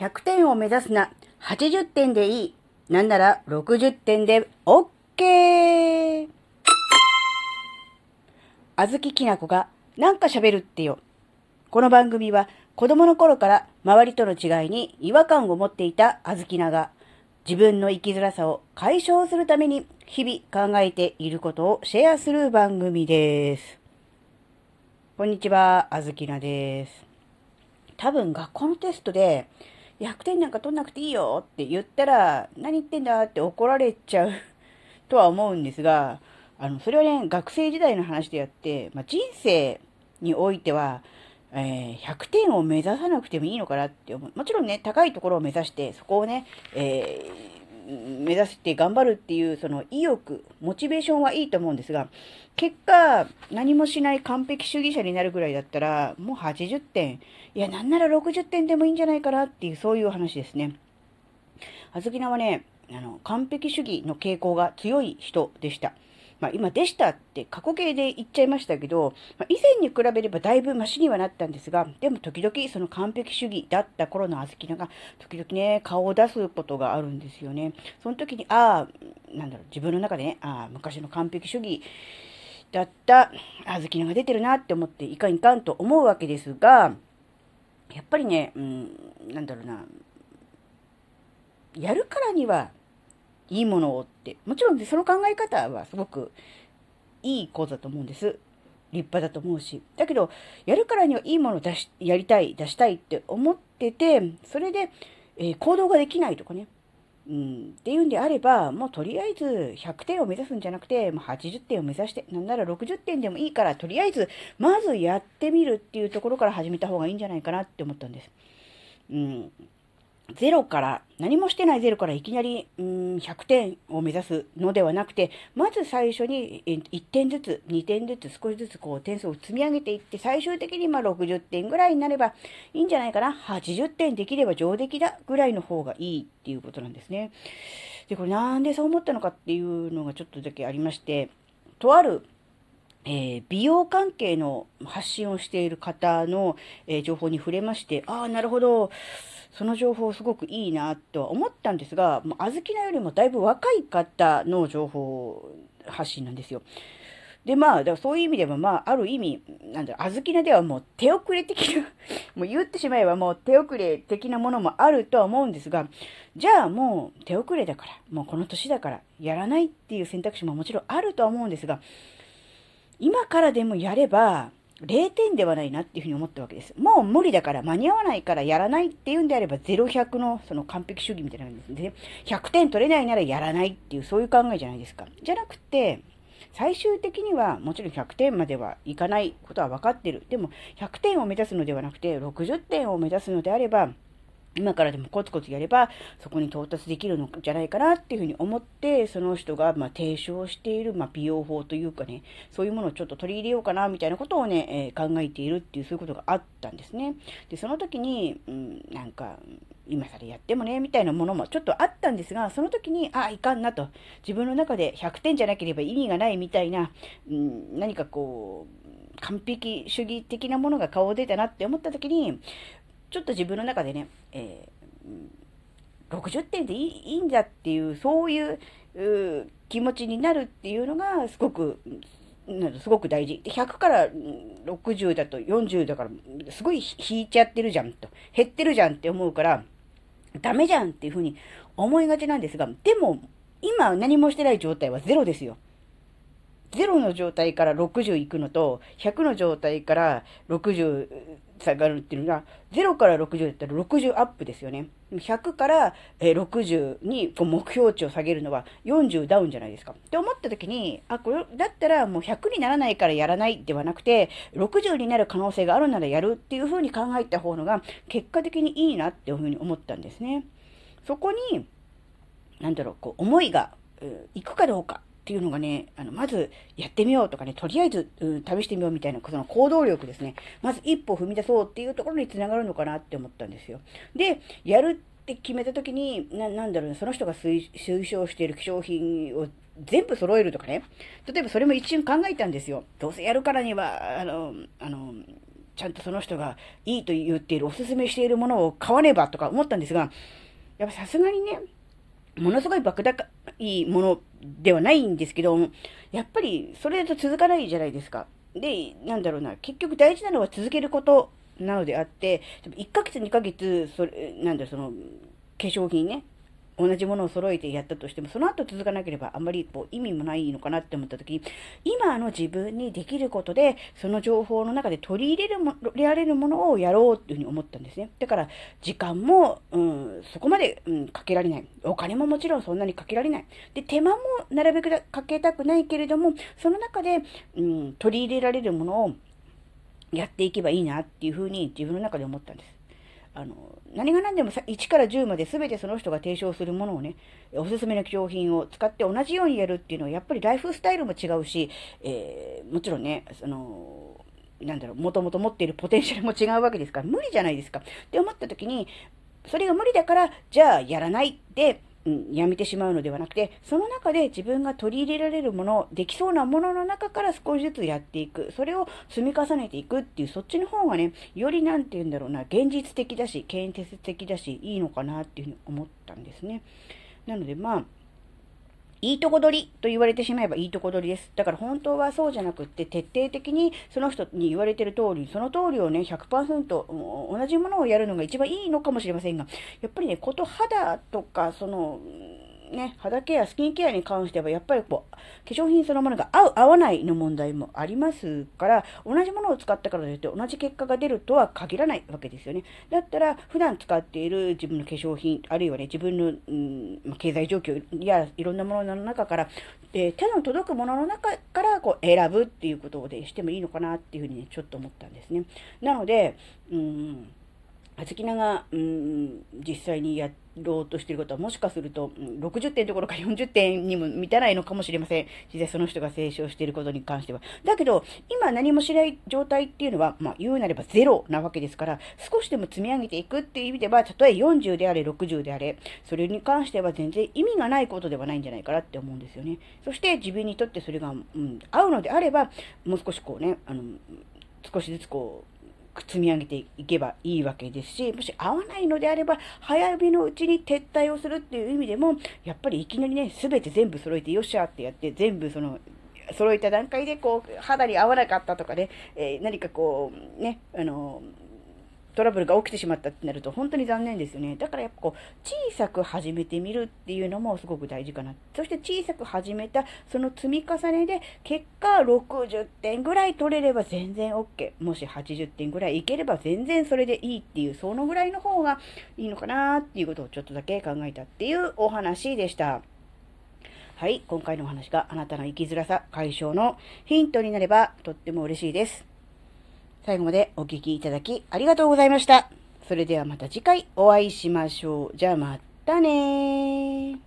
100点を目指すな。80点でいい。なんなら60点で OK! あずききなこがなんか喋るってよ。この番組は子供の頃から周りとの違いに違和感を持っていたあずきなが自分の生きづらさを解消するために日々考えていることをシェアする番組です。こんにちは、あずきなです。多分学校のテストで100点なんか取んなくていいよって言ったら何言ってんだって怒られちゃう とは思うんですが、あの、それはね、学生時代の話であって、まあ、人生においては、えー、100点を目指さなくてもいいのかなって思う。もちろんね、高いところを目指して、そこをね、えー、目指して頑張るっていう、その意欲、モチベーションはいいと思うんですが、結果、何もしない完璧主義者になるぐらいだったら、もう80点、いや、なんなら60点でもいいんじゃないかなっていう、そういう話ですね。あずきなはね、あの、完璧主義の傾向が強い人でした。まあ、今でしたって過去形で言っちゃいましたけど、まあ、以前に比べればだいぶマシにはなったんですが、でも時々その完璧主義だった頃のあずきなが、時々ね、顔を出すことがあるんですよね。その時に、ああ、なんだろう、自分の中でね、ああ、昔の完璧主義だったあずきなが出てるなって思って、いかんいかんと思うわけですが、やっぱりね、うん、なんだろうな、やるからにはいいものをって、もちろんその考え方はすごくいい子だと思うんです。立派だと思うし。だけど、やるからにはいいものを出し、やりたい、出したいって思ってて、それで、えー、行動ができないとかね。うん、っていうんであれば、もうとりあえず100点を目指すんじゃなくて、もう80点を目指して、なんなら60点でもいいから、とりあえず、まずやってみるっていうところから始めた方がいいんじゃないかなって思ったんです。うん。ゼロから、何もしてないゼロからいきなり、うん、100点を目指すのではなくて、まず最初に1点ずつ、2点ずつ、少しずつこう点数を積み上げていって、最終的にま60点ぐらいになればいいんじゃないかな。80点できれば上出来だぐらいの方がいいっていうことなんですね。で、これなんでそう思ったのかっていうのがちょっとだけありまして、とあるえー、美容関係の発信をしている方の、えー、情報に触れまして、ああ、なるほど、その情報すごくいいなとは思ったんですが、もう小豆菜よりもだいぶ若い方の情報発信なんですよ。で、まあ、だからそういう意味では、まあ、ある意味、なんだろう、小豆菜ではもう手遅れ的な もう言ってしまえばもう手遅れ的なものもあるとは思うんですが、じゃあもう手遅れだから、もうこの年だからやらないっていう選択肢ももちろんあるとは思うんですが、今からでもやれば、0点ではないなっていうふうに思ったわけです。もう無理だから間に合わないからやらないっていうんであれば0、100のその完璧主義みたいな感じですね。100点取れないならやらないっていうそういう考えじゃないですか。じゃなくて、最終的にはもちろん100点まではいかないことは分かってる。でも100点を目指すのではなくて60点を目指すのであれば、今からでもコツコツやれば、そこに到達できるのじゃないかなっていうふうに思って、その人が、ま提唱している、まあ美容法というかね、そういうものをちょっと取り入れようかな、みたいなことをね、えー、考えているっていう、そういうことがあったんですね。で、その時に、うん、なんか、今更やってもね、みたいなものもちょっとあったんですが、その時に、ああ、いかんなと。自分の中で100点じゃなければ意味がないみたいな、うん、何かこう、完璧主義的なものが顔を出たなって思った時に、ちょっと自分の中でね、えー、60点でいいいいんだっていう、そういう気持ちになるっていうのがすごく、すごく大事。で、100から60だと40だから、すごい引いちゃってるじゃんと。減ってるじゃんって思うから、ダメじゃんっていうふうに思いがちなんですが、でも、今何もしてない状態はゼロですよ。0の状態から60いくのと、100の状態から60下がるっていうのが、0から60だったら60アップですよね。100から60にこう目標値を下げるのは40ダウンじゃないですか。って思った時に、あ、これ、だったらもう100にならないからやらないではなくて、60になる可能性があるならやるっていうふうに考えた方のが、結果的にいいなっていうふうに思ったんですね。そこに、なんだろう、こう、思いが、いくかどうかっていうのがね、あの、まずやってみようとかね、とりあえず、うん、試してみようみたいな、その行動力ですね。まず一歩踏み出そうっていうところにつながるのかなって思ったんですよ。で、やるって決めた時に、な、なんだろうね、その人が推奨している化粧品を全部揃えるとかね。例えばそれも一瞬考えたんですよ。どうせやるからには、あの、あの、ちゃんとその人がいいと言っている、おすすめしているものを買わねばとか思ったんですが、やっぱさすがにね、ものすごい莫大いものではないんですけど、やっぱりそれだと続かないじゃないですか。で、なんだろうな、結局大事なのは続けることなのであって、1ヶ月2ヶ月、それ、なんだその、化粧品ね、同じものを揃えてやったとしても、その後続かなければあんまりこう意味もないのかなって思った時に、今の自分にできることで、その情報の中で取り入れるも、られるものをやろうっていうふうに思ったんですね。だから、時間も、うん、そこまで、うん、かけられない。お金ももちろんそんなにかけられない。で、手間もなるべくかけたくないけれども、その中で、うん、取り入れられるものをやっていけばいいなっていうふうに自分の中で思ったんです。あの、何が何でも1から10まで全てその人が提唱するものをね、おすすめの貴重品を使って同じようにやるっていうのは、やっぱりライフスタイルも違うし、えー、もちろんね、その、なんだろう、もともと持っているポテンシャルも違うわけですから、無理じゃないですか。って思った時に、それが無理だから、じゃあやらないで、うん、やめてしまうのではなくて、その中で自分が取り入れられるもの、できそうなものの中から少しずつやっていく。それを積み重ねていくっていう、そっちの方がね、よりなんて言うんだろうな、現実的だし、建設的だし、いいのかなっていうふうに思ったんですね。なのでまあ、いいとこ取りと言われてしまえばいいとこ取りです。だから本当はそうじゃなくって、徹底的にその人に言われてる通り、その通りをね、100%同じものをやるのが一番いいのかもしれませんが、やっぱりね、こと肌とか、その、ね、肌ケア、スキンケアに関しては、やっぱりこう、化粧品そのものが合う、合わないの問題もありますから、同じものを使ったからといって同じ結果が出るとは限らないわけですよね。だったら、普段使っている自分の化粧品、あるいはね、自分の、うん、経済状況やいろんなものの中から、えー、手の届くものの中からこう選ぶっていうことでしてもいいのかなっていうふうにね、ちょっと思ったんですね。なので、うんあずきなが、うん、実際にやってろうとしていることはもしかすると、60点どころか40点にも満たないのかもしれません。実際その人が成長していることに関しては。だけど、今何もしない状態っていうのは、まあ言うなればゼロなわけですから、少しでも積み上げていくっていう意味では、たとえ40であれ、60であれ、それに関しては全然意味がないことではないんじゃないかなって思うんですよね。そして自分にとってそれが、うん、合うのであれば、もう少しこうね、あの、少しずつこう、積み上げていけばいいわけですし、もし合わないのであれば、早めのうちに撤退をするっていう意味でも、やっぱりいきなりね、すべて全部揃えてよっしゃってやって、全部その、揃えた段階でこう、肌に合わなかったとかね、えー、何かこう、ね、あのトラブルが起きてしまったってなると本当に残念ですよね。だからやっぱこう、小さく始めてみるっていうのもすごく大事かな。そして小さく始めたその積み重ねで結果60点ぐらい取れれば全然 OK。もし80点ぐらいいければ全然それでいいっていう、そのぐらいの方がいいのかなっていうことをちょっとだけ考えたっていうお話でした。はい、今回のお話があなたの生きづらさ解消のヒントになればとっても嬉しいです。最後までお聴きいただきありがとうございました。それではまた次回お会いしましょう。じゃあまたね